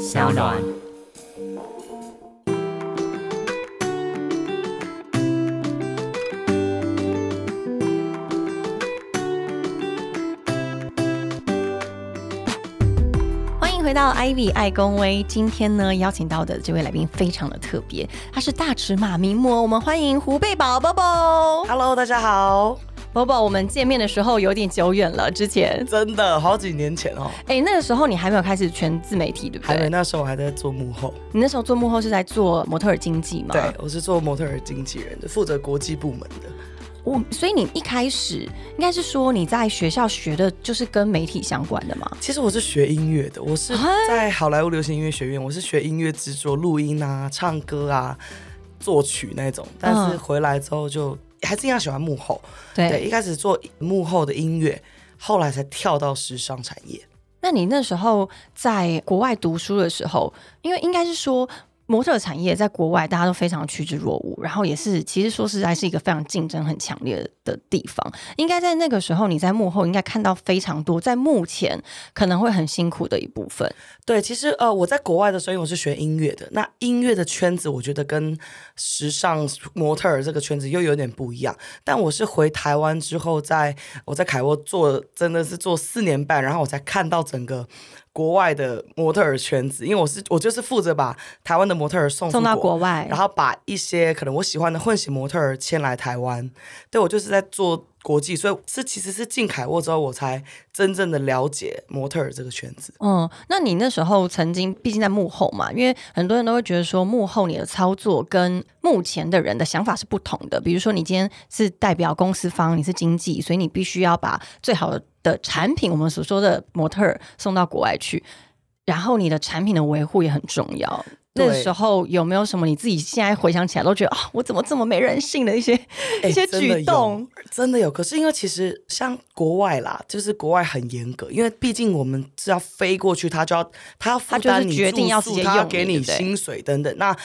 小暖。欢迎回到 Ivy 爱公威。今天呢，邀请到的这位来宾非常的特别，他是大尺码名模。我们欢迎胡贝宝 Bobo。Hello，大家好。Bobo，我们见面的时候有点久远了，之前，真的好几年前哦，哎、那个时候你还没有开始全自媒体，对不还没对？那时候我还在做幕后，你那时候做幕后是在做模特儿经纪吗？对，我是做模特儿经纪人的，负责国际部门的。我，所以你一开始应该是说你在学校学的就是跟媒体相关的吗？其实我是学音乐的，我是啊在好莱坞流行音乐学院，我是学音乐制作、录音啊、唱歌啊、作曲那种。但是嗯回来之后就还是一样喜欢幕后，对。对，一开始做幕后的音乐，后来才跳到时尚产业。那你那时候在国外读书的时候，因为应该是说。模特产业在国外大家都非常趋之若鹜，然后也是其实说实在是一个非常竞争很强烈的地方。应该在那个时候你在幕后应该看到非常多在幕前可能会很辛苦的一部分。对，其实呃，我在国外的时候，因为我是学音乐的，那音乐的圈子，我觉得跟时尚模特儿这个圈子又有点不一样。但我是回台湾之后在，我在凯沃做，真的是做四年半，然后我才看到整个国外的模特儿圈子，因为我是我就是负责把台湾的模特儿送送到国外，然后把一些可能我喜欢的混血模特儿迁来台湾。对我就是在做国际，所以是其实是进凯沃之后，我才真正的了解模特儿这个圈子。嗯，那你那时候曾经，毕竟在幕后嘛，因为很多人都会觉得说，幕后你的操作跟目前的人的想法是不同的。比如说，你今天是代表公司方，你是经纪，所以你必须要把最好的产品，我们所说的模特儿送到国外去，然后你的产品的维护也很重要。那时候有没有什么你自己现在回想起来都觉得啊、我怎么这么没人性的一些、一些举动？有真的有。可是因为其实像国外啦，就是国外很严格，因为毕竟我们是要飞过去，他就要他要负他就是担你决定要住宿直接用他要给你薪水等等。那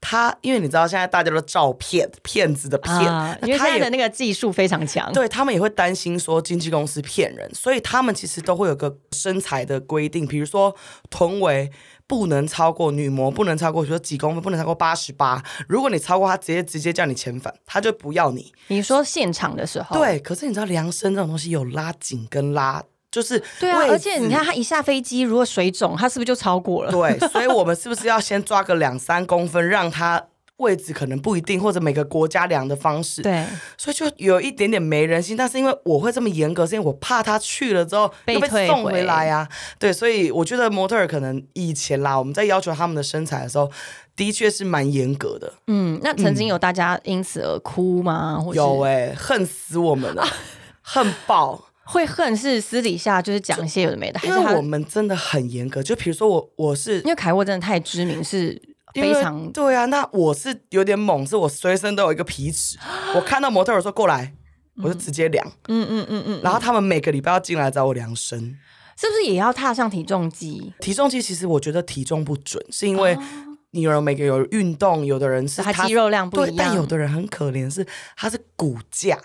他因为你知道现在大家都照骗，骗子的骗，啊，因为他也现在的那个技术非常强。对他们也会担心说经纪公司骗人，所以他们其实都会有个身材的规定，比如说臀围不能超过女模不能超过，比如说几公分不能超过八十八，如果你超过，他直接直接叫你遣返，他就不要你。你说现场的时候，对，可是你知道量身这种东西有拉紧跟拉，就是对啊，而且你看他一下飞机，如果水肿，他是不是就超过了？对，所以我们是不是要先抓个两三公分，让它位置可能不一定，或者每个国家量的方式，对，所以就有一点点没人性。但是因为我会这么严格，是因为我怕他去了之后被送回回来啊。对，所以我觉得模特儿可能以前啦，我们在要求他们的身材的时候，的确是蛮严格的。嗯，那曾经有大家因此而哭吗？或有哎、恨死我们了，恨爆。会恨是私底下就是讲一些有的没的，还因为我们真的很严格，就比如说我我是因为凯沃真的太知名，是非常对啊，那我是有点猛，是我随身都有一个皮尺，我看到模特儿说过来，我就直接量，嗯嗯嗯嗯，然后他们每个礼拜要进来找我量身。是不是也要踏上体重机？体重机其实我觉得体重不准，是因为你有人每个有运动，有的人是他肌肉量不对，一样，但有的人很可怜，是他是骨架，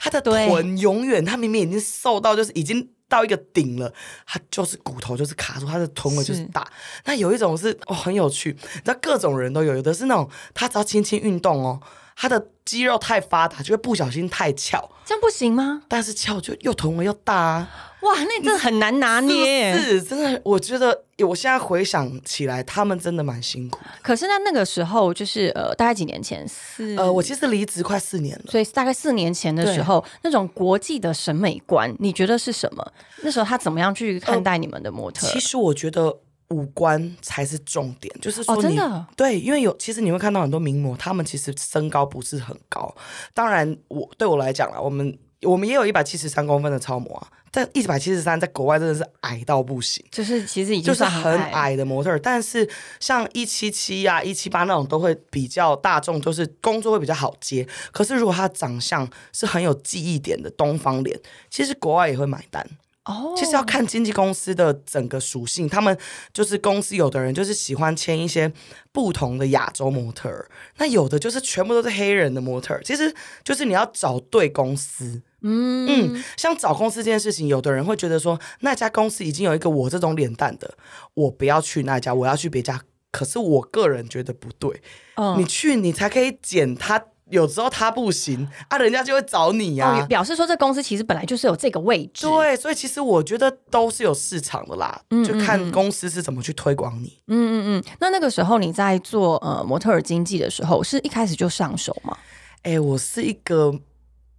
他的对。臀永远他明明已经瘦到就是已经。到一个顶了，他就是骨头就是卡住，他的臀围就是是大。那有一种是哦很有趣，你知道各种人都有，有的是那种他只要轻轻运动哦，他的肌肉太发达，就会不小心太翘，这样不行吗？但是翘就又臀围又大啊。哇，那真的很难拿捏。是是真的，我觉得我现在回想起来，他们真的蛮辛苦。可是那那个时候就是呃，大概几年前四呃，我其实离职快四年了。所以大概四年前的时候，那种国际的审美观，你觉得是什么？那时候他怎么样去看待你们的模特？其实我觉得五官才是重点，就是说哦，真你、的，对，因为有其实你会看到很多名模，他们其实身高不是很高。当然我，对我来讲啦，我们我们也有一百七十三公分的超模啊，但一百七十三在国外真的是矮到不行。就是其实已经就是很矮，的模特儿，但是像一七七呀、一七八那种都会比较大众，就是工作会比较好接。可是如果他长相是很有记忆点的东方脸，其实国外也会买单。哦，其实要看经纪公司的整个属性，他们就是公司有的人就是喜欢签一些不同的亚洲模特儿，那有的就是全部都是黑人的模特儿。其实就是你要找对公司，嗯嗯，像找公司这件事情，有的人会觉得说那家公司已经有一个我这种脸蛋的，我不要去那家，我要去别家。可是我个人觉得不对，嗯你去你才可以剪他。有时候他不行啊，人家就会找你呀、哦，表示说这公司其实本来就是有这个位置。对，所以其实我觉得都是有市场的啦，嗯就看公司是怎么去推广你。嗯嗯嗯。那那个时候你在做呃模特儿经济的时候，是一开始就上手吗？哎、我是一个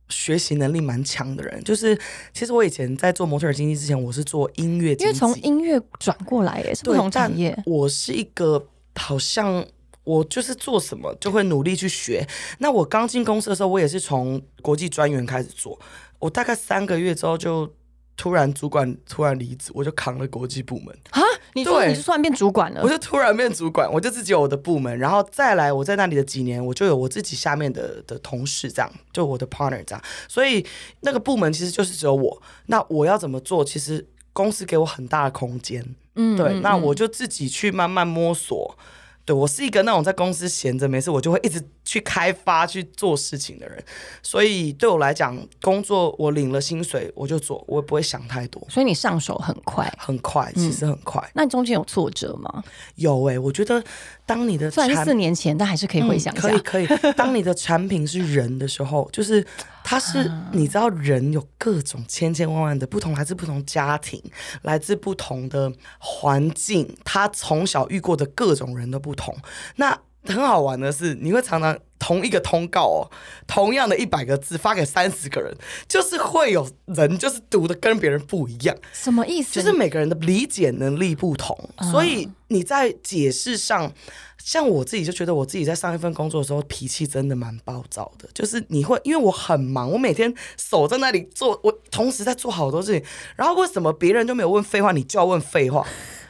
学习能力蛮强的人，就是其实我以前在做模特儿经济之前，我是做音乐，因为从音乐转过来耶，是不同产业。我是一个好像。我就是做什么就会努力去学。那我刚进公司的时候，我也是从国际专员开始做。我大概三个月之后，就突然主管突然离职，我就扛了国际部门。啊，你说对你是突然变主管了我？就突然变主管，我就自己有我的部门，然后再来我在那里的几年，我就有我自己下面的的同事，这样就我的 partner 这样，所以那个部门其实就是只有我。那我要怎么做？其实公司给我很大的空间，嗯对，那我就自己去慢慢摸索。对我是一个那种在公司闲着没事，我就会一直去开发去做事情的人，所以对我来讲，工作我领了薪水我就做，我也不会想太多，所以你上手很快。很快，其实很快。那你中间有挫折吗？有诶、我觉得当你的虽然是四年前，但还是可以回想一下。嗯可以可以。当你的产品是人的时候，就是它是啊你知道人有各种千千万万的不同，来自不同家庭，来自不同的环境，他从小遇过的各种人都不同。那很好玩的是，你会常常同一个通告哦，同样的一百个字发给三十个人，就是会有人就是读的跟别人不一样。什么意思？就是每个人的理解能力不同，所以你在解释上，像我自己就觉得我自己在上一份工作的时候脾气真的蛮暴躁的，就是你会因为我很忙，我每天守在那里做，我同时在做好多事情，然后为什么别人就没有问废话，你就要问废话？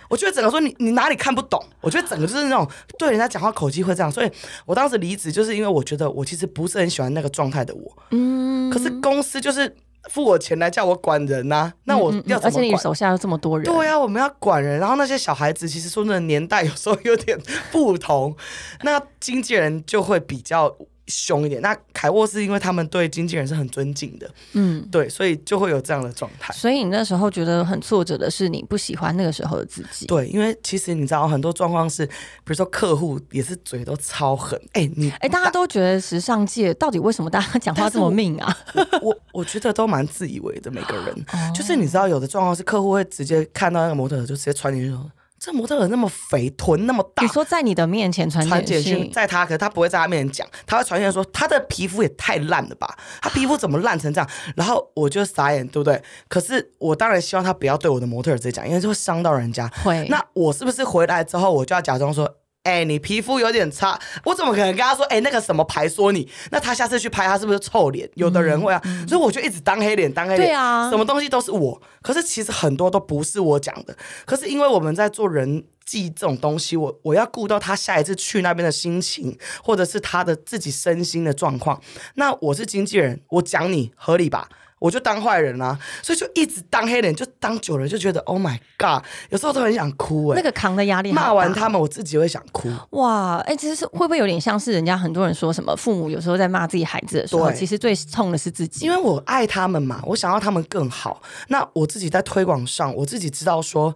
我觉得整个说你你哪里看不懂？我觉得整个就是那种对人家讲话口气会这样，所以我当时离职就是因为我觉得我其实不是很喜欢那个状态的我，嗯，可是公司就是付我钱来叫我管人呐、那我要怎么管？而且你手下有这么多人，对啊，我们要管人，然后那些小孩子其实说真的年代有时候有点不同，那经纪人就会比较凶一点。那凯沃是因为他们对经纪人是很尊敬的，嗯。对，所以就会有这样的状态。所以你那时候觉得很挫折的是，你不喜欢那个时候的自己。对，因为其实你知道很多状况是，比如说客户也是嘴都超狠，哎、你哎、大家都觉得时尚界到底为什么大家讲话这么命啊？我我觉得都蛮自以为的，每个人。哦就是你知道有的状况是客户会直接看到那个模特就直接穿进去说，这模特儿那么肥，臀那么大你，说在你的面前传传简讯在他，可是他不会在他面前讲，他会传简讯说他的皮肤也太烂了吧，他皮肤怎么烂成这样？然后我就傻眼，对不对？可是我当然希望他不要对我的模特儿直接讲，因为这会伤到人家。会那我是不是回来之后我就要假装说？哎、你皮肤有点差，我怎么可能跟他说？哎、那个什么牌说你？那他下次去拍他是不是臭脸？有的人会啊，所以我就一直当黑脸，当黑脸。对啊什么东西都是我，可是其实很多都不是我讲的。可是因为我们在做人际这种东西，我我要顾到他下一次去那边的心情，或者是他的自己身心的状况。那我是经纪人，我讲你合理吧？我就当坏人啦、所以就一直当黑脸，就当久了就觉得 Oh my God，有时候都很想哭哎、那个扛的压力骂完他们，我自己会想哭。哇，哎、其实是会不会有点像是人家很多人说什么父母有时候在骂自己孩子的时候，其实最痛的是自己，因为我爱他们嘛，我想要他们更好。那我自己在推广上，我自己知道说，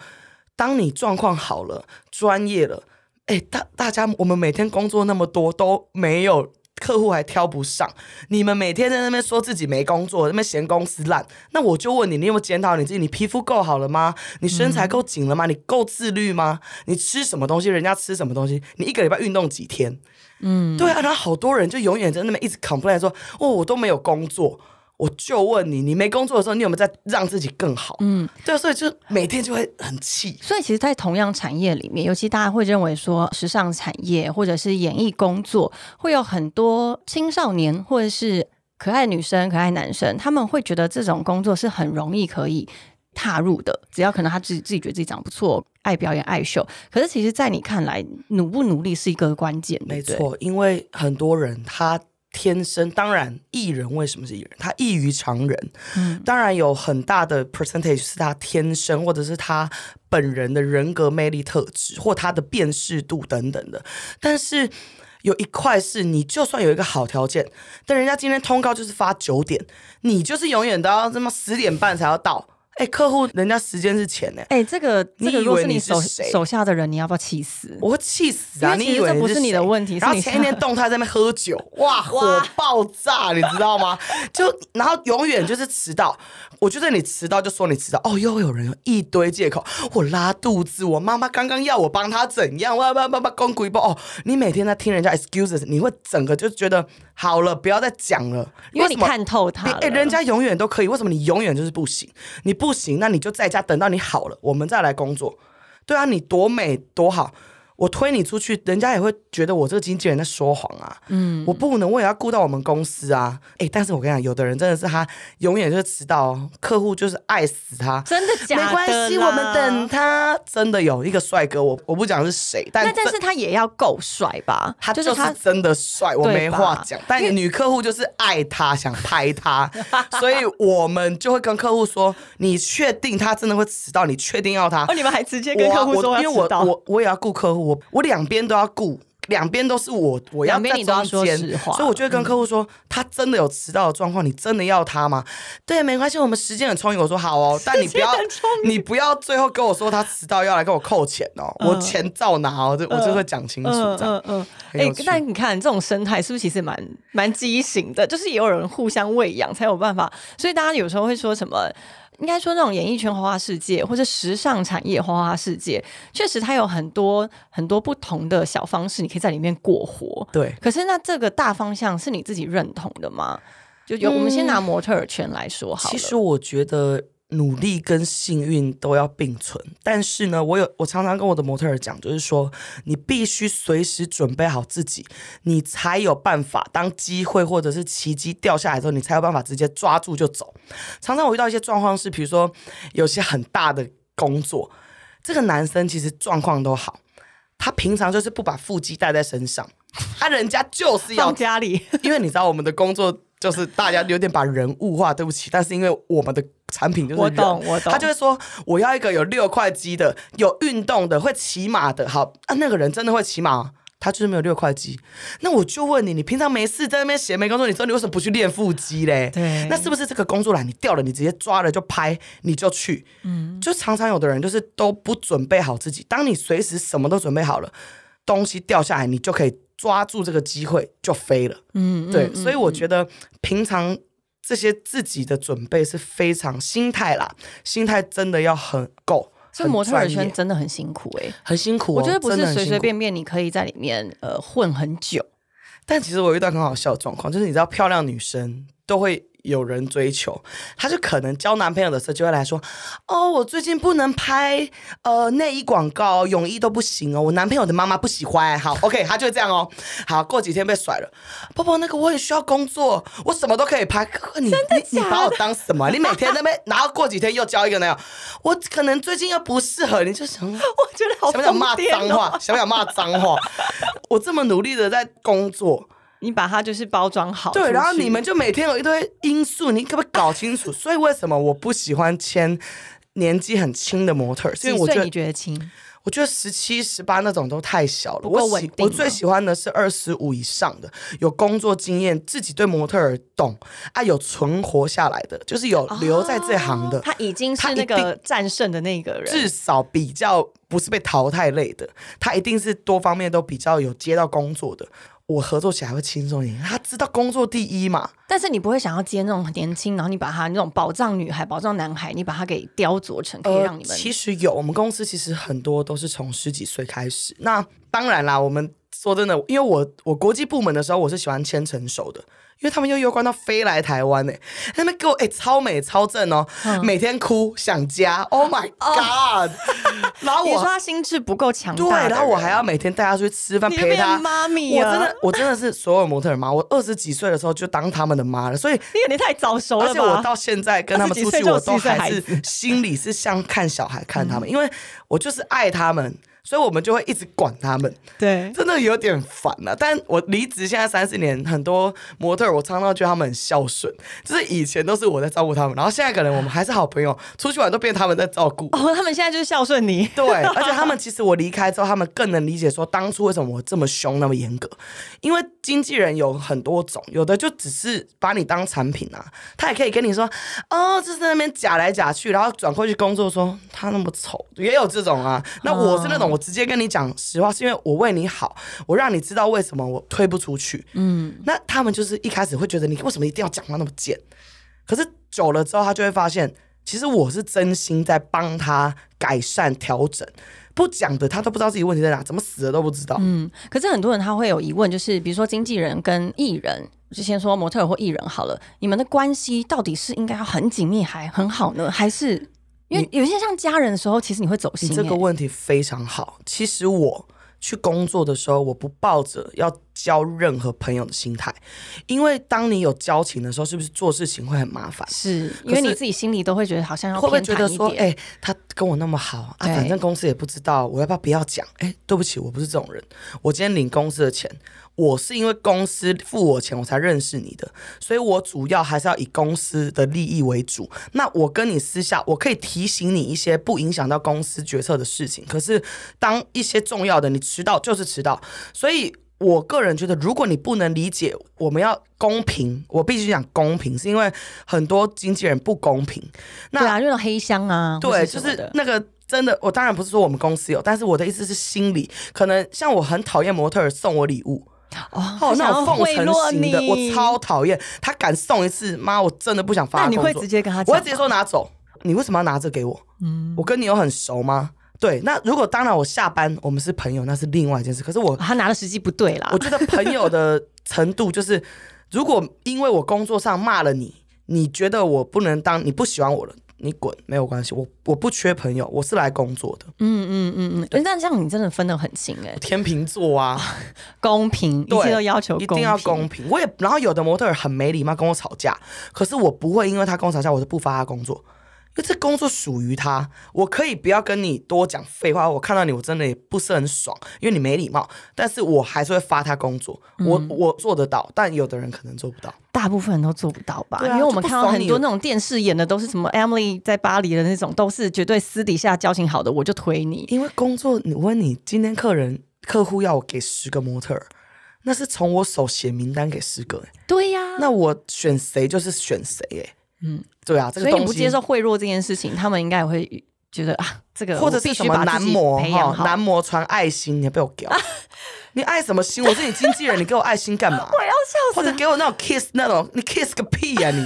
当你状况好了、专业了，哎，大大家我们每天工作那么多都没有。客户还挑不上，你们每天在那边说自己没工作，那边嫌公司烂，那我就问你，你有没有检讨你自己？你皮肤够好了吗？你身材够紧了吗？你够自律吗？你吃什么东西？人家吃什么东西？你一个礼拜运动几天？嗯，对啊，然后好多人就永远在那边一直 complain 说，哦，我都没有工作。我就问你，你没工作的时候，你有没有在让自己更好？嗯，对啊，所以就每天就会很气。所以其实，在同样产业里面，尤其大家会认为说，时尚产业或者是演艺工作，会有很多青少年或者是可爱女生、可爱男生，他们会觉得这种工作是很容易可以踏入的，只要可能他自己自己觉得自己长得不错，爱表演、爱秀。可是，其实，在你看来，努不努力是一个关键，没错，因为很多人他天生，当然艺人为什么是艺人？他异于常人，嗯，当然有很大的 percentage 是他天生，或者是他本人的人格魅力特质，或他的辨识度等等的。但是有一块是你就算有一个好条件，但人家今天通告就是发九点，你就是永远都要这么十点半才要到。哎，客户人家时间是钱呢。哎，这个这个如果是你手谁手下的人，你要不要气死？我会气死啊！你以为这不是你的问题然后前一天动态在那边喝酒，哇，火爆炸，你知道吗？就然后永远就是迟到。我觉得你迟到就说你迟到，哦，又有人有一堆借口，我拉肚子，我妈妈刚刚要我帮她怎样，哇哇哇哇，公鬼一波哦！你每天在听人家 excuses，你会整个就觉得好了，不要再讲了，因为你看透他了。哎、人家永远都可以，为什么你永远就是不行？你不行，那你就在家等到你好了，我们再来工作。对啊，你多美多好，我推你出去，人家也会觉得我这个经纪人在说谎啊。嗯，我不能，我也要顾到我们公司啊。哎、但是我跟你讲，有的人真的是他永远就是迟到哦，客户就是爱死他。真的假的？没关系，我们等。他。真的有一个帅哥，我我不讲是谁，但但是他也要够帅吧？他就是他真的帅，我没话讲。但女客户就是爱他，想拍他，所以我们就会跟客户说：“你确定他真的会迟到？你确定要他？”哦，你们还直接跟客户说因为我我我也要顾客户，我我两边都要顾。两边都是我，我要在中间所以我就会跟客户说，他真的有迟到的状况，你真的要他吗？对，没关系，我们时间很充裕。我说好哦，但你不要，你不要最后跟我说他迟到要来跟我扣钱哦，我钱照拿哦，这我就会讲清楚嗯这样。嗯嗯，很有趣但你看这种生态是不是其实蛮蛮畸形的？就是也有人互相喂养才有办法，所以大家有时候会说什么？应该说，那种演艺圈花花世界，或者时尚产业花花世界，确实它有很多很多不同的小方式，你可以在里面过活。对，可是，那这个大方向是你自己认同的吗？就有，我们先拿模特儿圈来说好了。其实我觉得努力跟幸运都要并存，但是呢，我有我常常跟我的模特儿讲，就是说你必须随时准备好自己，你才有办法当机会或者是奇迹掉下来之后，你才有办法直接抓住就走。常常我遇到一些状况是，比如说有些很大的工作，这个男生其实状况都好。他平常就是不把腹肌带在身上，他、人家就是要家里，因为你知道我们的工作就是大家有点把人物化，对不起，但是因为我们的产品就是我人懂我懂他就会说我要一个有六块肌的、有运动的、会骑马的。好啊，那个人真的会骑马？他就是没有六块肌。那我就问你，你平常没事在那边闲没工作，你说你为什么不去练腹肌嘞？对那是不是这个工作栏你掉了，你直接抓了就拍，你就去？嗯，就常常有的人就是都不准备好自己，当你随时什么都准备好了，东西掉下来，你就可以抓住这个机会就飞了。嗯，对，所以我觉得平常这些自己的准备是非常心态啦，心态真的要很够。很所以模特儿圈真的很辛苦哎、很辛苦、哦，我觉得不是随。随便便你可以在里面呃混很久。但其实我有一段很好笑的状况，就是你知道，漂亮女生都会有人追求，她就可能交男朋友的时候就会来说：“哦，我最近不能拍呃内衣广告，泳衣都不行哦，我男朋友的妈妈不喜欢。”好，OK，她就这样哦。好，过几天被甩了，宝宝，那个我也需要工作，我什么都可以拍。可你你你把我当什么啊？你每天在那边，然后过几天又交一个男友，我可能最近又不适合，你就想。我觉得好想不想骂脏话？想不想骂脏话？我这么努力的在工作，你把它就是包装好。对，然后你们就每天有一堆因素，你可不可以搞清楚？所以为什么我不喜欢签年纪很轻的模特儿？因为我觉得你觉得轻？我觉得十七、十八那种都太小了。我喜我最喜欢的是二十五以上的，有工作经验，自己对模特儿懂啊，有存活下来的，就是有留在这行的。哦他已经是那个战胜的那个人。至少比较不是被淘汰类的，他一定是多方面都比较有接到工作的，我合作起来会轻松一点。他知道工作第一嘛，但是你不会想要接那种很年轻，然后你把他那种宝藏女孩、宝藏男孩，你把他给雕琢成可以让你们。呃其实有，我们公司其实很多都是从十几岁开始。那当然啦，我们说真的，因为我我国际部门的时候，我是喜欢签成熟的。因为他们又攸关到飞来台湾呢、他们给我哎、超美超正哦，嗯 每天哭想家，Oh my God！然后你说他心智不够强大对，然后我还要每天带他出去吃饭，陪他。妈咪啊我真的，我真的是所有模特儿妈。我二十几岁的时候就当他们的妈了，所以你有点太早熟了吧？而且我到现在跟他们出去，20几岁就有我都17岁还是心里是像看小孩看他们，因为我就是爱他们。所以我们就会一直管他们，对，真的有点烦了、但我离职现在三四年，很多模特我常常觉得他们很孝顺，就是以前都是我在照顾他们，然后现在可能我们还是好朋友，出去玩都变他们在照顾。哦，他们现在就是孝顺你。对，而且他们其实我离开之后，他们更能理解说当初为什么我这么凶、那么严格。因为经纪人有很多种，有的就只是把你当产品啊，他也可以跟你说，哦，就是在那边假来假去，然后转过去工作说他那么丑，也有这种啊。那我是那种，我直接跟你讲实话，是因为我为你好，我让你知道为什么我推不出去。嗯，那他们就是一开始会觉得你为什么一定要讲话那么贱，可是久了之后，他就会发现，其实我是真心在帮他改善调整。不讲的，他都不知道自己问题在哪，怎么死的都不知道。嗯，可是很多人他会有疑问，就是比如说经纪人跟艺人，就先说模特或艺人好了，你们的关系到底是应该要很紧密还很好呢，还是因为有些像家人的时候，其实你会走心、你这个欸问题非常好。其实我去工作的时候，我不抱着要交任何朋友的心态，因为当你有交情的时候，是不是做事情会很麻烦？是因为你自己心里都会觉得好像要会不会觉得说，点哎、他跟我那么好啊，反正公司也不知道，我要不要不要讲？哎、对不起，我不是这种人。我今天领公司的钱，我是因为公司付我钱我才认识你的，所以我主要还是要以公司的利益为主。那我跟你私下，我可以提醒你一些不影响到公司决策的事情，可是当一些重要的你迟到就是迟到，所以。我个人觉得，如果你不能理解，我们要公平，我必须讲公平，是因为很多经纪人不公平。那对啊，就那种黑箱啊，或对，就是那个真的，我当然不是说我们公司有，但是我的意思是心里可能像我很讨厌模特儿送我礼物，哦，那种奉承型的，我超讨厌。他敢送一次，妈，我真的不想发。那你会直接跟他讲？我会直接说拿走，你为什么要拿着给我？嗯，我跟你有很熟吗？对，那如果当然我下班我们是朋友，那是另外一件事。可是我啊他拿的时机不对啦我。觉得朋友的程度就是，如果因为我工作上骂了你，你觉得我不能当，你不喜欢我了，你滚，没有关系，我我不缺朋友，我是来工作的。嗯嗯嗯嗯，但这样你真的分得很清哎、天秤座啊，公平，一对切都要求一定要公公平。我也，然后有的模特儿很没礼貌，跟我吵架，可是我不会因为他跟我吵架，我就不发他工作。因为这工作属于他，我可以不要跟你多讲废话。我看到你，我真的也不是很爽，因为你没礼貌。但是我还是会发他工作，我嗯我做得到，但有的人可能做不到。大部分人都做不到吧？因为我们看到很多那种电视演的都是什么 Emily 在巴黎的那种，都是绝对私底下交情好的，我就推你。因为工作，我问你，今天客人客户要我给十个模特儿，那是从我手写名单给十个、欸，对呀、那我选谁就是选谁、欸，嗯，对啊，这个所以你东西不接受贿赂这件事情，他们应该也会觉得啊，这个或者是什么男模培养好。男模传爱心，你被我屌，你爱什么心？我是你经纪人，你给我爱心干嘛？我要笑死或者给我那种 kiss 那种，你 kiss 个屁呀、你！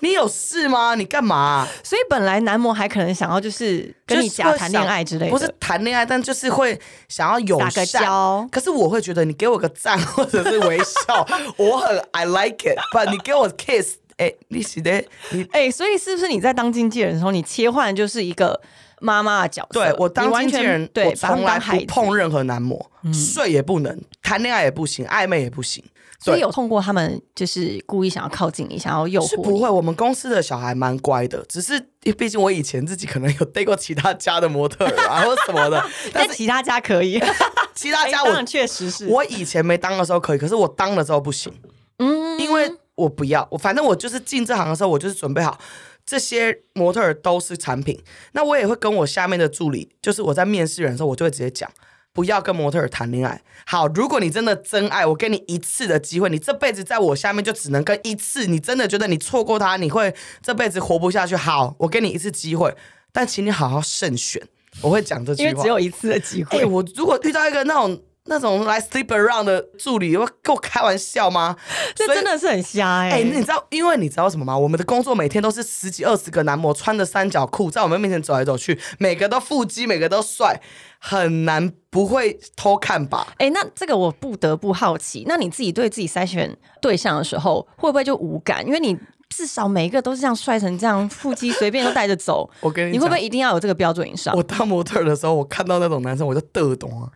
你有事吗？你干嘛、所以本来男模还可能想要就是跟你假谈恋爱之类的，不是谈恋爱，但就是会想要有打个善。交。可是我会觉得你给我个赞或者是微笑，我很 I like it，but 你给我 kiss，哎、你是的，你哎、所以是不是你在当经纪人的时候，你切换就是一个妈妈的角色？对我当经纪人，对，从来。不碰任何男模，睡也不能，谈恋爱也不行，暧昧也不行。所以有碰过他们，就是故意想要靠近你，想要诱惑。是不会，我们公司的小孩蛮乖的，只是毕竟我以前自己可能有带过其他家的模特儿啊，或者什么的，但是其他家可以，其他家我然确实是。我以前没当的时候可以，可是我当了之后不行，嗯因为我不要，我反正我就是进这行的时候，我就是准备好这些模特儿都是产品，那我也会跟我下面的助理，就是我在面试人的时候，我就会直接讲。不要跟模特儿谈恋爱。好，如果你真的真爱，我给你一次的机会，你这辈子在我下面就只能跟一次。你真的觉得你错过他，你会这辈子活不下去。好，我给你一次机会，但请你好好慎选。我会讲这句话，因为只有一次的机哎、会。我如果遇到一个那种那种来 sleep around 的助理，会跟我开玩笑吗？这真的是很瞎哎、哎、你知道，因为你知道什么吗？我们的工作每天都是十几二十个男模穿着三角裤在我们面前走来走去，每个都腹肌，每个都帅，很难不会偷看吧？哎、那这个我不得不好奇，那你自己对自己筛选对象的时候，会不会就无感？因为你至少每一个都是这样帅成这样，腹肌随便都带着走，我跟你讲，你会不会一定要有这个标准以上？我当模特的时候，我看到那种男生我就得懂啊，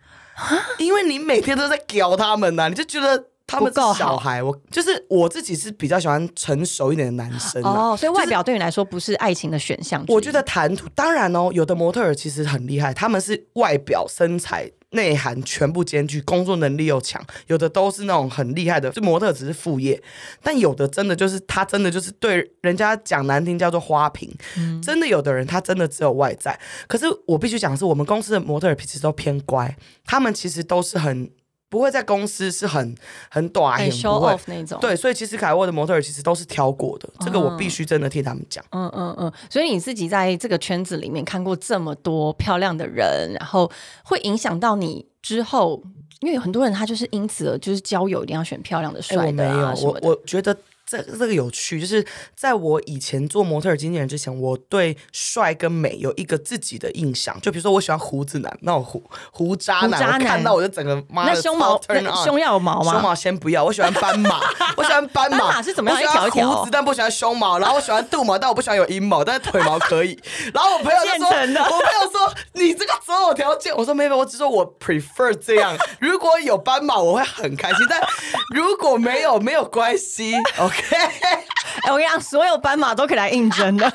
因为你每天都在屌他们呐、你就觉得。他们小孩，我就是我自己是比较喜欢成熟一点的男生啊。哦，所以外表对你来说不是爱情的选项。我觉得谈吐，当然哦，有的模特儿其实很厉害，他们是外表、身材、内涵全部兼具，工作能力又强。有的都是那种很厉害的，就模特只是副业，但有的真的就是他真的就是对人家讲难听叫做花瓶，真的有的人他真的只有外在。可是我必须讲的是，我们公司的模特儿其实都偏乖，他们其实都是很不会在公司是很很短很很 show 不会 off 那种。，对，所以其实凯沃的模特儿其实都是挑过的，这个我必须真的替他们讲。嗯嗯嗯。所以你自己在这个圈子里面看过这么多漂亮的人，然后会影响到你之后，因为有很多人他就是因此而就是交友一定要选漂亮的、哎、帅的我没有，我啊什么的。我觉得这这个有趣，就是在我以前做模特儿经纪人之前，我对帅跟美有一个自己的印象。就比如说，我喜欢胡子男，那种胡胡渣男，胡渣男我看到我就整个妈的那胸毛胸要有毛吗？胸毛先不要，我喜欢斑马，我喜欢斑马。斑马是怎么样我喜欢一条一条胡子，但不喜欢胸毛。然后我喜欢肚毛，但我不喜欢有阴毛，但是腿毛可以。然后我朋友就说，我朋友说你这个择偶条件，我说没有，我只说我 prefer 这样。如果有斑马，我会很开心，但如果没有，没有关系。OK。哎、我跟你讲，所有斑马都可以来应征的。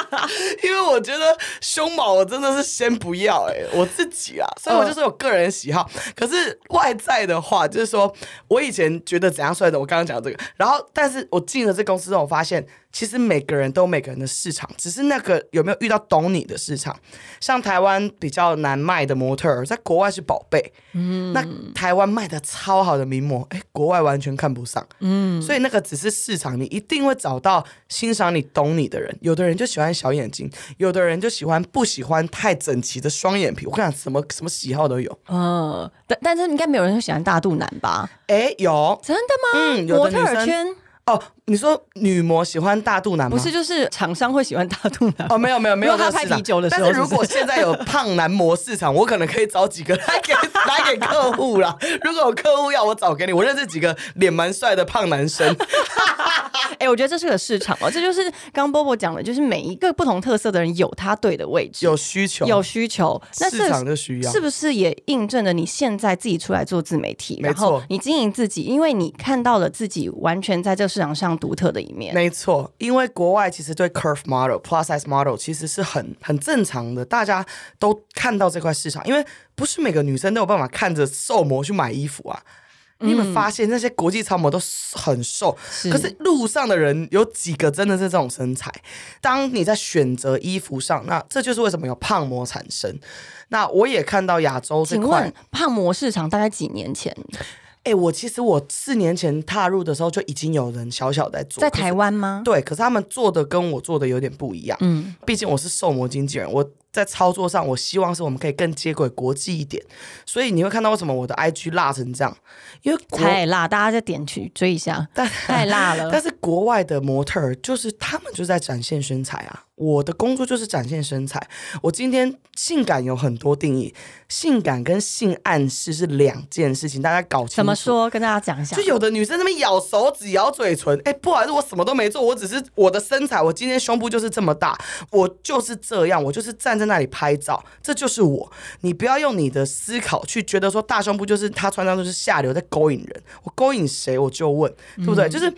因为我觉得胸毛我真的是先不要哎、我自己啊，所以我就是有个人喜好。可是外在的话，就是说我以前觉得怎样帅的，我刚刚讲这个，然后但是我进了这公司之后，我发现其实每个人都有每个人的市场，只是那个有没有遇到懂你的市场。像台湾比较难卖的模特儿，在国外是宝贝，嗯，那台湾卖的超好的名模，哎，国外完全看不上，嗯，所以那个只是市场，你一定会找到欣赏你、懂你的人。有的人就喜欢小眼睛，有的人就喜欢不喜欢太整齐的双眼皮。我跟你讲，什么什么喜好都有。嗯，但但是应该没有人会喜欢大肚腩吧？哎，有真的吗？嗯有的模特女生儿圈哦。你说女模喜欢大肚腩吗？不是就是厂商会喜欢大肚腩哦，没有没有没有他拍啤酒的时候但是如果现在有胖男模市场，我可能可以找几个来给 来给客户啦。如果有客户要我找给你，我认识几个脸蛮帅的胖男生。哎、我觉得这是个市场哦，这就是刚刚波波讲的，就是每一个不同特色的人有他对的位置，有需求，有需求，那市场就需要是不是也印证了你现在自己出来做自媒体，没然后错你经营自己，因为你看到了自己完全在这个市场上独特的一面。没错，因为国外其实对 curve model、plus size model 其实是很很正常的，大家都看到这块市场，因为不是每个女生都有办法看着瘦模去买衣服啊。你有没有发现那些国际超模都很瘦，可是路上的人有几个真的是这种身材？当你在选择衣服上，那这就是为什么有胖模产生。那我也看到亚洲这块请问，胖模市场大概几年前哎、我其实我四年前踏入的时候就已经有人小小在做，在台湾吗？对，可是他们做的跟我做的有点不一样。嗯，毕竟我是瘦模经纪人，我在操作上，我希望是我们可以更接轨国际一点。所以你会看到为什么我的 IG 辣成这样，因为国太辣，大家再点去追一下，但太辣了。但是国外的模特儿就是他们就在展现身材啊。我的工作就是展现身材。我今天性感有很多定义，性感跟性暗示是两件事情，大家搞清楚。怎么说？跟大家讲一下就。有的女生那边咬手指、咬嘴唇，哎、不好意思，我什么都没做，我只是我的身材，我今天胸部就是这么大，我就是这样，我就是站在那里拍照，这就是我。你不要用你的思考去觉得说大胸部就是他穿上就是下流在勾引人，我勾引谁我就问，对不对？就是。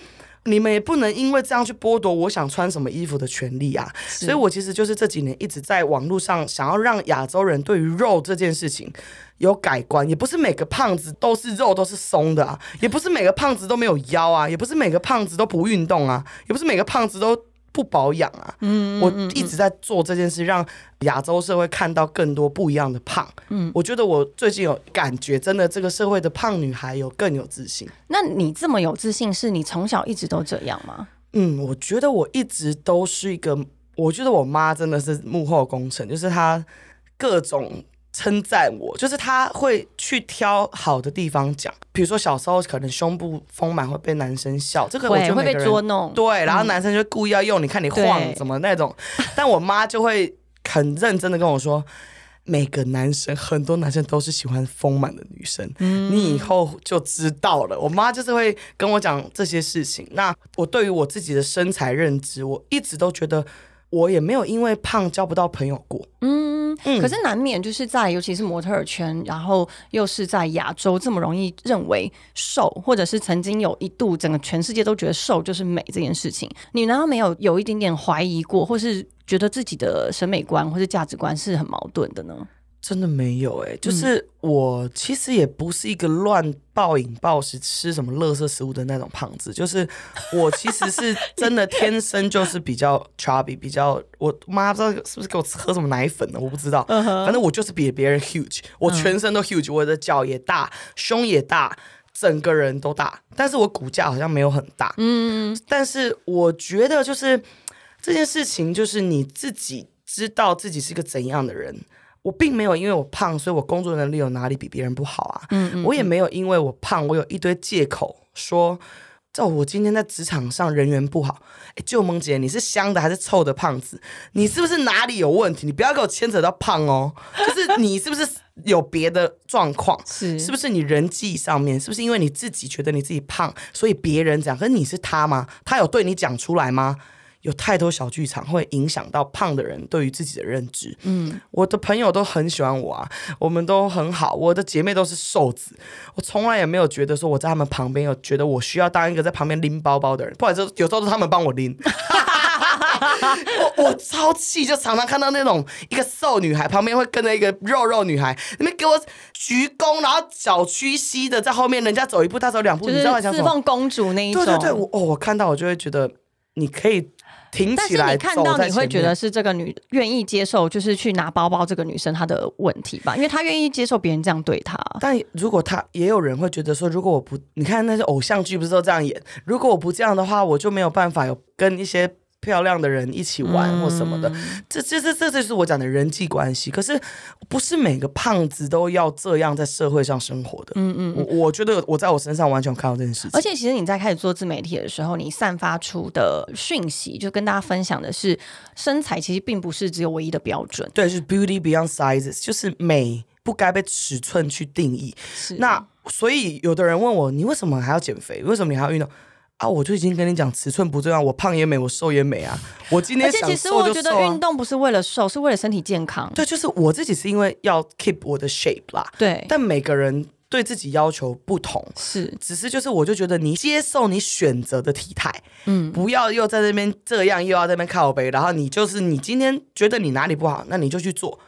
你们也不能因为这样去剥夺我想穿什么衣服的权利啊！所以我其实就是这几年一直在网络上想要让亚洲人对于肉这件事情有改观，也不是每个胖子都是肉都是松的啊，也不是每个胖子都没有腰啊，也不是每个胖子都不运动啊，也不是每个胖子都不保养啊。嗯，我一直在做这件事，让亚洲社会看到更多不一样的胖。嗯，我觉得我最近有感觉，真的这个社会的胖女孩有更有自信。那你这么有自信，是你从小一直都这样吗？嗯，我觉得我一直都是一个，我觉得我妈真的是幕后工程，就是她各种称赞我，就是他会去挑好的地方讲，比如说小时候可能胸部丰满会被男生笑，这个我觉会会被捉弄。对，然后男生就故意要用你看你晃怎么那种，但我妈就会很认真的跟我说。每个男生，很多男生都是喜欢丰满的女生，你以后就知道了。我妈就是会跟我讲这些事情。那我对于我自己的身材认知，我一直都觉得我也没有因为胖交不到朋友过。嗯，嗯，可是难免就是在尤其是模特儿圈，然后又是在亚洲这么容易认为瘦，或者是曾经有一度整个全世界都觉得瘦就是美这件事情，你难道没有有一点点怀疑过，或是觉得自己的审美观或是价值观是很矛盾的呢？真的没有哎、就是我其实也不是一个乱暴饮暴食、吃什么垃圾食物的那种胖子，就是我其实是真的天生就是比较 chubby，比较我妈不知道是不是给我喝什么奶粉呢？我不知道，反正我就是比别人 huge，我全身都 huge，我的脚也大，胸也大。整个人都大，但是我骨架好像没有很大。嗯，但是我觉得就是这件事情，就是你自己知道自己是个怎样的人。我并没有因为我胖，所以我工作能力有哪里比别人不好啊？嗯嗯我也没有因为我胖，我有一堆借口说，这我今天在职场上人缘不好。哎，舅萌姐，你是香的还是臭的胖子？你是不是哪里有问题？你不要给我牵扯到胖哦，就是你是不是有别的状况？是是不是你人际上面，是不是因为你自己觉得你自己胖，所以别人这样？可是你是他吗？他有对你讲出来吗？有太多小剧场会影响到胖的人对于自己的认知。嗯，我的朋友都很喜欢我啊，我们都很好，我的姐妹都是瘦子，我从来也没有觉得说我在他们旁边有觉得我需要当一个在旁边拎包包的人，不好意思，有时候都是他们帮我拎。我我超气，就常常看到那种一个瘦女孩旁边会跟着一个肉肉女孩，那边给我鞠躬，然后脚屈膝的在后面，人家走一步，他走两步，就你知道我是在讲什么？侍奉公主那一种。对对对，我哦，我看到我就会觉得你可以挺但是起来你看到你会觉得是这个女愿意接受，就是去拿包包这个女生她的问题吧，因为她愿意接受别人这样对她。但如果她也有人会觉得说，如果我不，你看那些偶像剧不是都这样演？如果我不这样的话，我就没有办法有跟一些漂亮的人一起玩或什么的。这这这这就是我讲的人际关系。可是不是每个胖子都要这样在社会上生活的。嗯嗯，我我觉得我在我身上完全看到这件事情。而且其实你在开始做自媒体的时候，你散发出的讯息，就跟大家分享的是，身材其实并不是只有唯一的标准。对，就是 beauty beyond sizes，就是美不该被尺寸去定义。是那所以有的人问我，你为什么还要减肥？为什么你还要运动？啊，我就已经跟你讲，尺寸不重要，我胖也美，我瘦也美啊。我今天想而且其实我觉得运啊。动不是为了瘦，是为了身体健康。对，就是我自己是因为要 keep 我的 shape 啦，对，但每个人对自己要求不同。是只是就是，我就觉得你接受你选择的体态，嗯，不要又在那边这样，又要在那边靠背，然后你就是你今天觉得你哪里不好，那你就去做，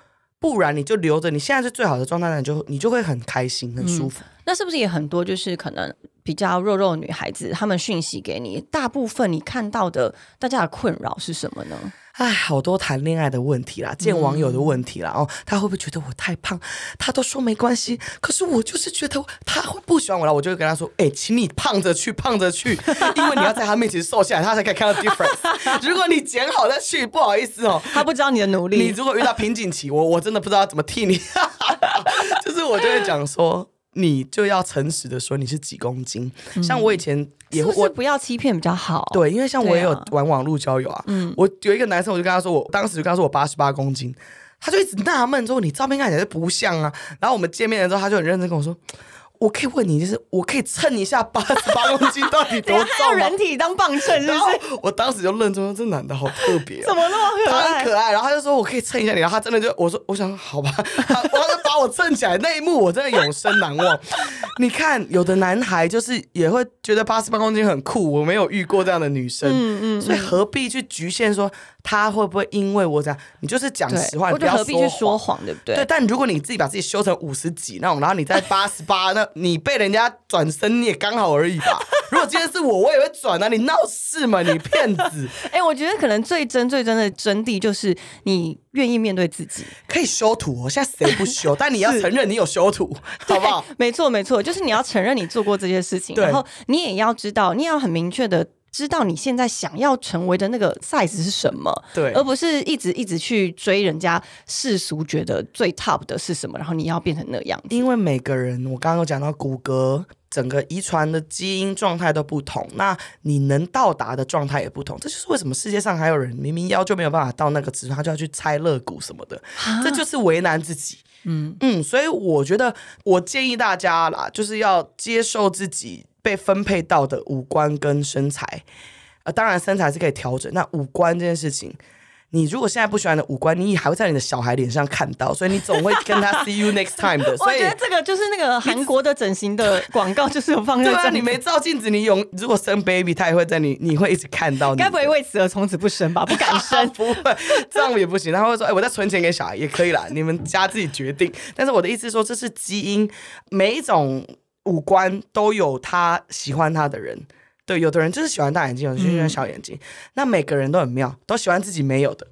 不然你就留着你现在是最好的状态，那你就你就会很开心、很舒服。那是不是也很多就是可能比较肉肉的女孩子，她们讯息给你，大部分你看到的大家的困扰是什么呢？哎，好多谈恋爱的问题啦，见网友的问题啦。哦，他会不会觉得我太胖？他都说没关系，可是我就是觉得他会不喜欢我了。我就会跟他说：“哎、请你胖着去，胖着去，因为你要在他面前瘦下来，他才可以看到 difference。如果你减好再去，不好意思哦。”他不知道你的努力你，如果遇到瓶颈期，我我真的不知道怎么替你，就是我就会讲说，你就要诚实的说你是几公斤。像我以前也会我是不是不要欺骗比较好？，对，因为像我也有玩网络交友啊，我有一个男生，我就跟他说，我当时就跟他说我八十八公斤，他就一直纳闷说你照片看起来就不像啊。然后我们见面了之后，他就很认真跟我说。我可以问你，就是我可以称一下八十八公斤到底多 重吗人？体当磅秤，是然后不是？我当时就愣住了，这男的好特别、哦，怎么那么可爱他？很可爱，然后他就说我可以称一下你，然后他真的就我说我想好吧，他他就把我称起来那一幕我真的永生难忘。你看，有的男孩就是也会觉得八十八公斤很酷，我没有遇过这样的女生，嗯嗯所以何必去局限说他会不会因为我这样？你就是讲实话，你不要何必去说谎。对不对？对，但如果你自己把自己修成五十几那种，然后你在八十八，那你被人家转身你也刚好而已吧。如果今天是我，我也会转啊！你闹事嘛，你骗子！哎、我觉得可能最真最真的真谛就是你愿意面对自己。可以修图哦，现在谁不修？但你要承认你有修图，好不好？没错，没错，就是你要承认你做过这些事情，然后你也要知道，你也要很明确的知道你现在想要成为的那个 size 是什么，对而不是一直一直去追人家世俗觉得最 top 的是什么，然后你要变成那样。因为每个人，我刚刚有讲到骨骼。整个遗传的基因状态都不同，那你能到达的状态也不同，这就是为什么世界上还有人明明腰就没有办法到那个尺寸，他就要去拆肋骨什么的，这就是为难自己。嗯嗯，所以我觉得我建议大家啦，就是要接受自己被分配到的五官跟身材，呃，当然身材是可以调整，那五官这件事情。你如果现在不喜欢的五官，你也还会在你的小孩脸上看到，所以你总会跟他 see you next time 的。我所以我觉得这个就是那个韩国的整形的广告，就是有放在对啊，你没照镜子，你永如果生 baby，他也会在你，你会一直看到你。该不会为此而从此不生吧？不敢生。不会，这样也不行。他会说：“哎、我在存钱给小孩也可以啦，你们家自己决定。”但是我的意思是说，这是基因，每一种五官都有他喜欢他的人。对，有的人就是喜欢大眼睛，有的人喜欢小眼睛。那每个人都很妙，都喜欢自己没有的。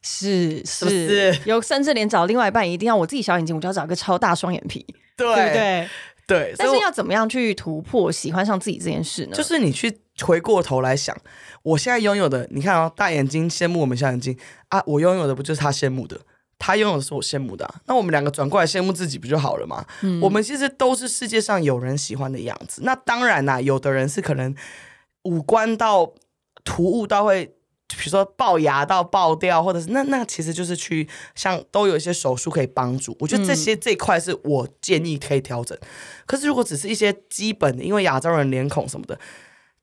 是是有，甚至连找另外一半一定要我自己小眼睛，我就要找一个超大双眼皮，对对不对？对，但是要怎么样去突破喜欢上自己这件事呢？就是你去回过头来想，我现在拥有的，你看哦，大眼睛羡慕我们小眼睛啊，我拥有的不就是他羡慕的？他拥有的是我羡慕的啊、那我们两个转过来羡慕自己不就好了吗？我们其实都是世界上有人喜欢的样子。那当然啦、有的人是可能五官到突兀到会，比如说龅牙到爆掉，或者是那那其实就是去像都有一些手术可以帮助。我觉得这些、这一块是我建议可以调整。可是如果只是一些基本的，因为亚洲人脸孔什么的，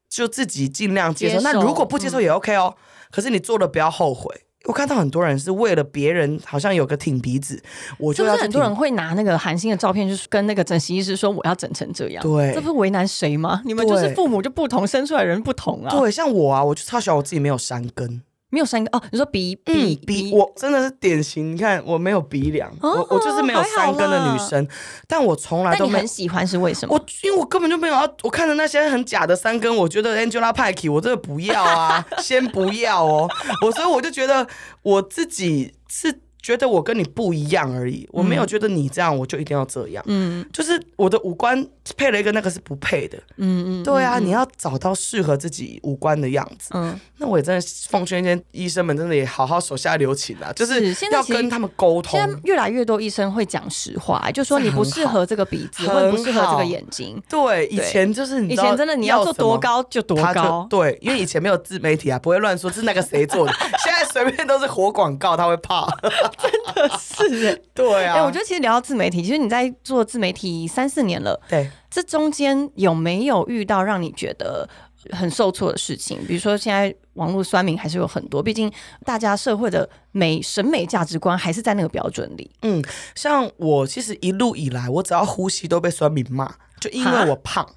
就自己尽量接受。接受那如果不接受也 OK 哦，可是你做了不要后悔。我看到很多人是为了别人，好像有个挺鼻子，我就要是很多人会拿那个韩星的照片，就是跟那个整形医师说我要整成这样？对这不是为难谁吗？你们就是父母就不同，生出来人不同啊。，对，像我啊，我就超喜欢我自己没有山根。没有三根哦。你说鼻鼻嗯，鼻我真的是典型，你看我没有鼻梁，哦我我就是没有三根的女生，但我从来都没很喜欢是为什么？我因为我根本就没有要，我看着那些很假的三根，我觉得 Angelababy 我真的不要啊，先不要哦。我所以我就觉得我自己是觉得我跟你不一样而已，我没有觉得你这样我就一定要这样。嗯。就是我的五官配了一个那个是不配的，嗯嗯，对啊，你要找到适合自己五官的样子。嗯，那我也真的奉劝一些医生们，真的也好好手下留情啊，就是要跟他们沟通。现。在越来越多医生会讲实话，就说你不适合这个鼻子，或者不适合这个眼睛。对，以前就是你以前真的你要做多高就多高，对，因为以前没有自媒体啊，不会乱说这是那个谁做的，随便都是活广告，他会怕。真的是哎。对啊，哎，我觉得其实聊到自媒体，其实你在做自媒体三四年了，对，这中间有没有遇到让你觉得很受挫的事情？比如说现在网络酸民还是有很多，毕竟大家社会的美审美价值观还是在那个标准里。嗯，像我其实一路以来，我只要呼吸都被酸民骂，就因为我胖。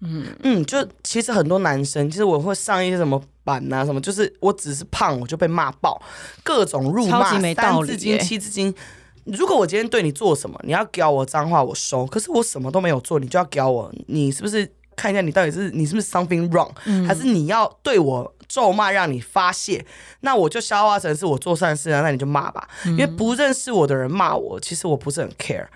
嗯嗯，就其实很多男生，其实我会上一些什么版啊，什么，就是我只是胖，我就被骂爆，各种辱骂，超级没道理三字经、七字经。如果我今天对你做什么，你要教我脏话，我收。可是我什么都没有做，你就要教我，你是不是看一下你到底是你是不是 something wrong，、还是你要对我咒骂让你发泄？那我就消化成是我做善事啊，那你就骂吧。因为不认识我的人骂我，其实我不是很 care，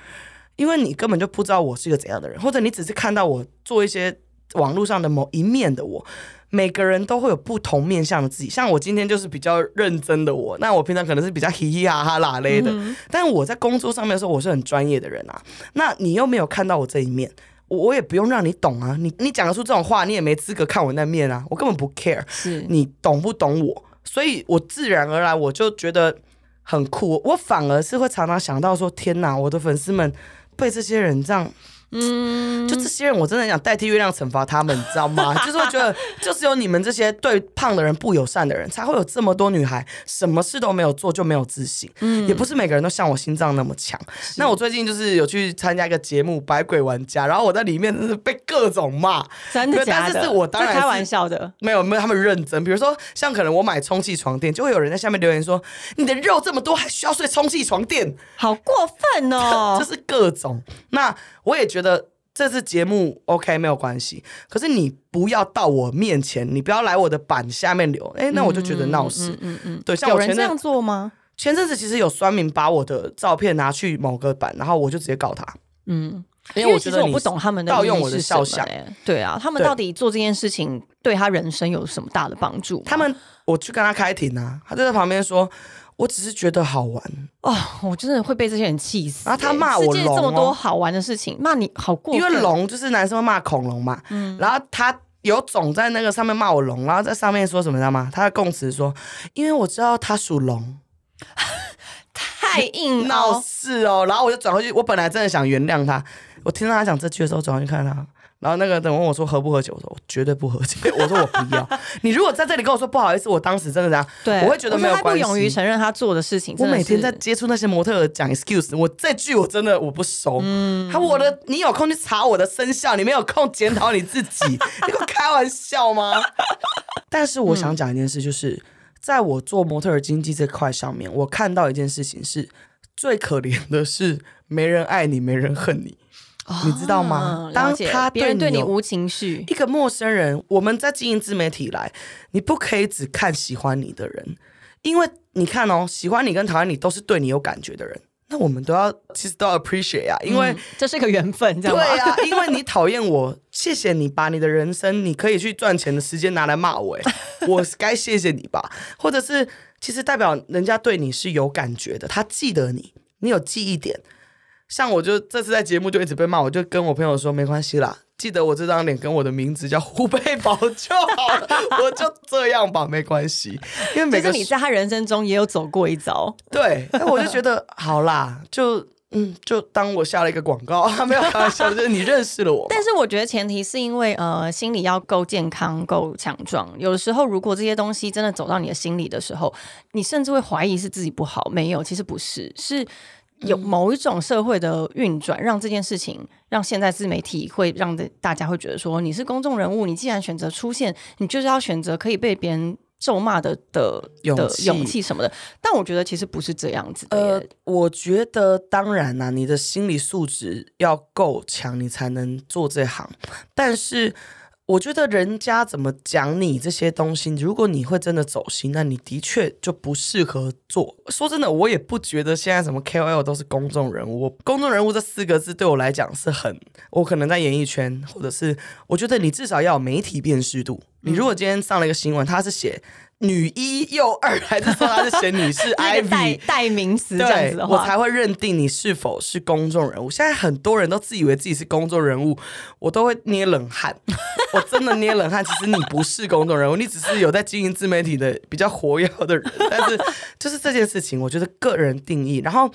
因为你根本就不知道我是一个怎样的人，或者你只是看到我做一些网络上的某一面的我。每个人都会有不同面向的自己，像我今天就是比较认真的我，那我平常可能是比较嘻嘻哈哈啦嘞的，但我在工作上面的时候，我是很专业的人啊。那你又没有看到我这一面，我我也不用让你懂啊。你你讲得出这种话，你也没资格看我那面啊，我根本不 care 是你懂不懂我，所以我自然而然我就觉得很酷。我反而是会常常想到说，天哪，我的粉丝们被这些人这样。嗯，就这些人，我真的想代替月亮惩罚他们，你知道吗？就是我觉得，就是有你们这些对胖的人不友善的人，才会有这么多女孩什么事都没有做就没有自信。嗯，也不是每个人都像我心脏那么强。那我最近就是有去参加一个节目《百鬼玩家》，然后我在里面真是被各种骂，真的假的？但是是我当然开玩笑的。没有没有他们认真。比如说，像可能我买充气床垫，就会有人在下面留言说：“你的肉这么多，还需要睡充气床垫？”好过分哦！就是各种。那我也觉得这次节目 OK 没有关系，可是你不要到我面前，你不要来我的板下面留，哎、那我就觉得闹事。嗯嗯，对，像有人这样做吗？前阵子其实有酸民把我的照片拿去某个版，然后我就直接告他，嗯，因因为我觉得我不懂他们的盗用我的肖像欸对啊，他们到底做这件事情对他人生有什么大的帮助？他们我去跟他开庭啊，他就在旁边说。我只是觉得好玩，哦，我真的会被这些人气死欸。然后他骂我世界这么多好玩的事情，骂你好过分。因为龙就是男生会骂恐龙嘛，嗯然后他有种在那个上面骂我龙，然后在上面说什么你知道吗？他的供词说，因为我知道他属龙，太硬闹哦，事哦，然后我就转回去，我本来真的想原谅他，我听到他讲这句的时候，转回去看他。然后那个等问我说喝不喝酒，我说我绝对不喝酒。我说我不要。你如果在这里跟我说不好意思，我当时真的这样，对，我会觉得没有关系。他不勇于承认他做的事情。我每天在接触那些模特讲 excuse，我这句我真的我不熟。嗯他我的，你有空去查我的生肖，你没有空检讨你自己，你跟我开玩笑吗？但是我想讲一件事，就是在我做模特儿经济这块上面，我看到一件事情是最可怜的是没人爱你，没人恨你。你知道吗？当他别人对你无情绪，一个陌生人，我们在经营自媒体来，你不可以只看喜欢你的人，因为你看哦，喜欢你跟讨厌你都是对你有感觉的人，那我们都要其实都要 appreciate 啊，因为这是个缘分，对啊，因为你讨厌我，谢谢你把你的人生你可以去赚钱的时间拿来骂我，哎，我该谢谢你吧，或者是其实代表人家对你是有感觉的，他记得你，你有记忆点。像我就这次在节目就一直被骂，我就跟我朋友说没关系啦，记得我这张脸跟我的名字叫胡贝宝就好了，我就这样吧，没关系。因为每个你在他人生中也有走过一遭，对，那我就觉得 好啦，就嗯，就当我下了一个广告，没有开玩笑，就是你认识了我。但是我觉得前提是因为呃，心理要够健康、够强壮。有的时候，如果这些东西真的走到你的心里的时候，你甚至会怀疑是自己不好。没有，其实不是，是。有某一种社会的运转，让这件事情，让现在自媒体会让的大家会觉得说，你是公众人物，你既然选择出现，你就是要选择可以被别人咒骂的的的勇气什么的。但我觉得其实不是这样子的。呃，我觉得当然啦，你的心理素质要够强，你才能做这行。但是。我觉得人家怎么讲你这些东西，如果你会真的走心，那你的确就不适合做。说真的，我也不觉得现在什么 KOL 都是公众人物。公众人物这四个字对我来讲是很，我可能在演艺圈，或者是我觉得你至少要有媒体辨识度。你如果今天上了一个新闻，他是写。女一又二，还是说他是写女士 Ivy 代名词这样子的话，我才会认定你是否是公众人物。现在很多人都自以为自己是公众人物，我都会捏冷汗。我真的捏冷汗。其实你不是公众人物，你只是有在经营自媒体的比较活跃的人。但是就是这件事情，我觉得个人定义，然后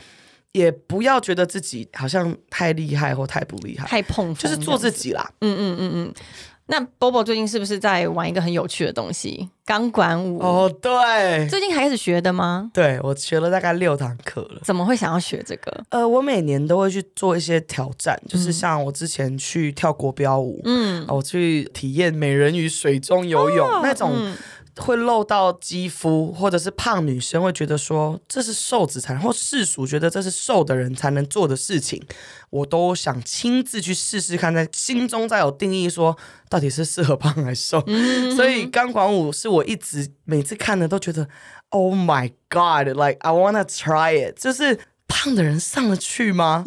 也不要觉得自己好像太厉害或太不厉害，太碰，就是做自己啦。嗯嗯嗯嗯。那 Bobo 最近是不是在玩一个很有趣的东西——钢管舞？哦，对，最近开始学的吗？对，我学了大概六堂课了。怎么会想要学这个？呃，我每年都会去做一些挑战，就是像我之前去跳国标舞，嗯，我去体验美人鱼水中游泳那种。会露到肌肤，或者是胖女生会觉得说这是瘦子才，或世俗觉得这是瘦的人才能做的事情，我都想亲自去试试看，在心中再有定义，说到底是适合胖还是瘦。所以钢管舞是我一直每次看的都觉得，Oh my God，like I wanna try it，就是胖的人上得去吗？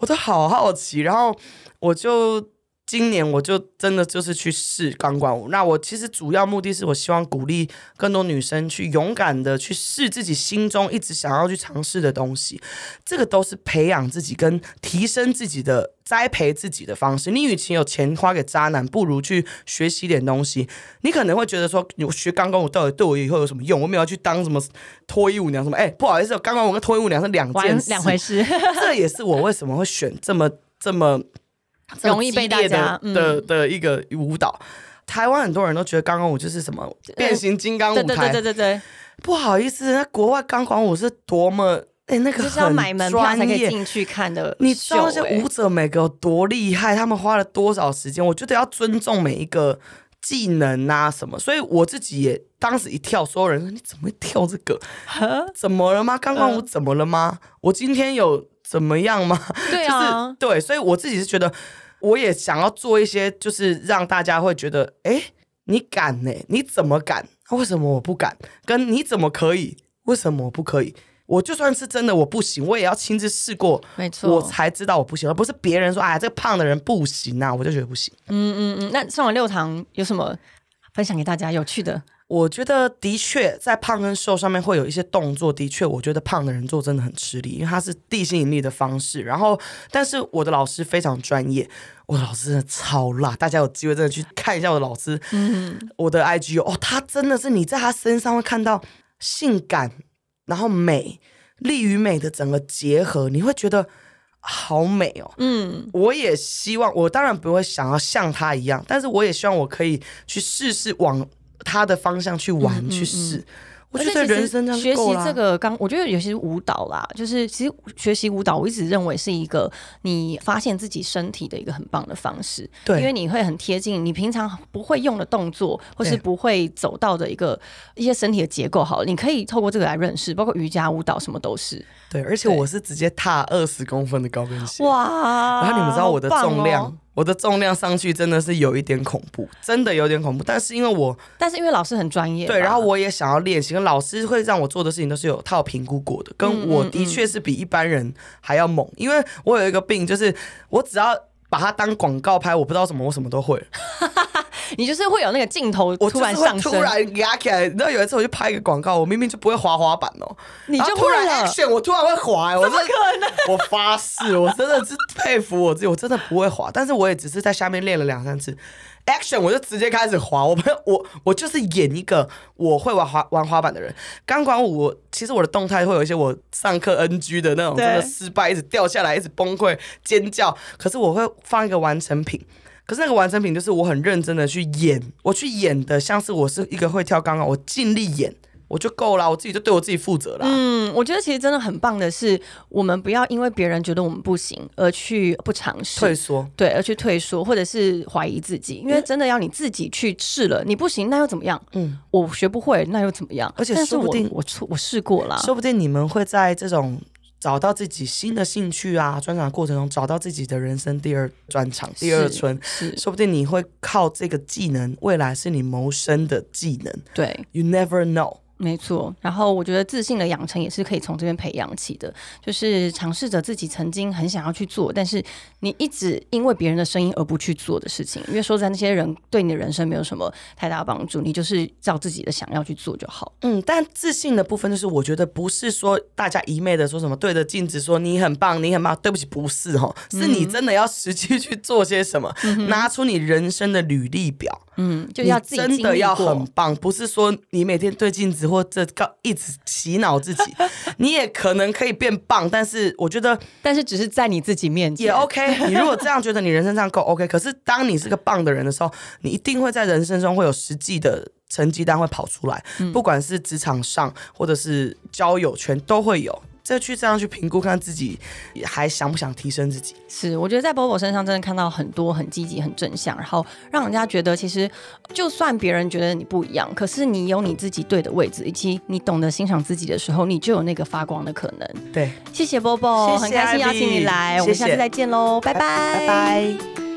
我都好好奇，然后我就。今年我就真的就是去试钢管舞。那我其实主要目的是我希望鼓励更多女生去勇敢的去试自己心中一直想要去尝试的东西。这个都是培养自己跟提升自己的、栽培自己的方式。你与其有钱花给渣男，不如去学习点东西。你可能会觉得说，我学钢管舞到底对我以后有什么用？我没有去当什么脱衣舞娘什么？哎，不好意思，钢管舞跟脱衣舞娘是两件两回事。这也是我为什么会选这么这么。容易被大家的的一个舞蹈，台湾很多人都觉得钢管舞就是什么变形金刚舞台，对对对对对。不好意思，那国外钢管舞是多么哎那个就是要买门票才可以进去看的。你知道那些舞者每个有多厉害，他们花了多少时间？我觉得要尊重每一个技能啊什么。所以我自己也当时一跳，所有人说你怎么会跳这个？怎么了吗？钢管舞怎么了吗？我今天有怎么样吗？对啊，对，所以我自己是觉得。我也想要做一些，就是让大家会觉得，哎，你敢呢？你怎么敢？为什么我不敢？跟你怎么可以？为什么我不可以？我就算是真的我不行，我也要亲自试过，没错，我才知道我不行，而不是别人说，哎，这个胖的人不行啊，我就觉得不行。嗯嗯嗯，那上完六堂有什么分享给大家有趣的？我觉得的确在胖跟瘦上面会有一些动作，的确，我觉得胖的人做真的很吃力，因为它是地心引力的方式。然后，但是我的老师非常专业，我的老师真的超辣，大家有机会真的去看一下我的老师，嗯，我的 IG 哦，他真的是你在他身上会看到性感，然后美，力与美的整个结合，你会觉得好美哦。嗯，我也希望，我当然不会想要像他一样，但是我也希望我可以去试试往他的方向去玩、去试。我觉得人生学习。这个刚，我觉得尤其是舞蹈啦，就是其实学习舞蹈，我一直认为是一个你发现自己身体的一个很棒的方式。对因为你会很贴近你平常不会用的动作，或是不会走到的一个一些身体的结构。好了，你可以透过这个来认识，包括瑜伽、舞蹈，什么都是。对，而且我是直接踏二十公分的高跟鞋。哇！然后你们知道我的重量，哦我的重量上去真的是有一点恐怖，真的有点恐怖。但是因为我但是因为老师很专业，对，然后我也想要练习，跟老师会让我做的事情都是有套评估过的，跟我嗯的确是比一般人还要猛，因为我有一个病，就是我只要把它当广告拍，我不知道什么，我什么都会。你就是会有那个镜头我突然就是会上升，突然压起来。你知道有一次我去拍一个广告，我明明就不会滑滑板哦，你就突然会了。action，我突然会滑、欸，我真的？我发誓，我真的是佩服我自己，我真的不会滑，但是我也只是在下面练了两三次。Action 我就直接开始滑，我没有我我就是演一个我会玩滑玩滑板的人。钢管舞我其实我的动态会有一些我上课 NG 的那种，真的失败，一直掉下来，一直崩溃尖叫。可是我会放一个完成品。可是那个完成品就是我很认真的去演，我去演的像是我是一个会跳钢管，我尽力演我就够了，我自己就对我自己负责了。嗯，我觉得其实真的很棒的是，我们不要因为别人觉得我们不行而去不尝试，退缩，对，而去退缩，或者是怀疑自己，因为真的要你自己去试了，你不行那又怎么样？嗯，我学不会那又怎么样？而且说不定我出我试过了，说不定你们会在这种找到自己新的兴趣啊专长的过程中，找到自己的人生第二专长、第二春。是，说不定你会靠这个技能，未来是你谋生的技能。对。You never know。没错，然后我觉得自信的养成也是可以从这边培养起的，就是尝试着自己曾经很想要去做，但是你一直因为别人的声音而不去做的事情。因为说实在，那些人对你的人生没有什么太大帮助，你就是照自己的想要去做就好。嗯，但自信的部分就是，我觉得不是说大家一昧的说什么对着镜子说你很棒，你很棒。对不起，不是哦，是你真的要实际去做些什么，拿出你人生的履历表。嗯，就要自己真的要很棒，不是说你每天对镜子或者告一直洗脑自己，你也可能可以变棒，但是我觉得但是只是在你自己面前也 OK。你如果这样觉得你人生这样够 OK，可是当你是个棒的人的时候，你一定会在人生中会有实际的成绩单会跑出来，不管是职场上或者是交友圈都会有。这去这样去评估，看自己还想不想提升自己。是，我觉得在 Bobo 身上真的看到很多很积极、很正向，然后让人家觉得其实就算别人觉得你不一样，可是你有你自己对的位置，以及你懂得欣赏自己的时候，你就有那个发光的可能。对，谢谢 Bobo，很开心邀请你来，我们下次再见喽，拜拜，拜拜。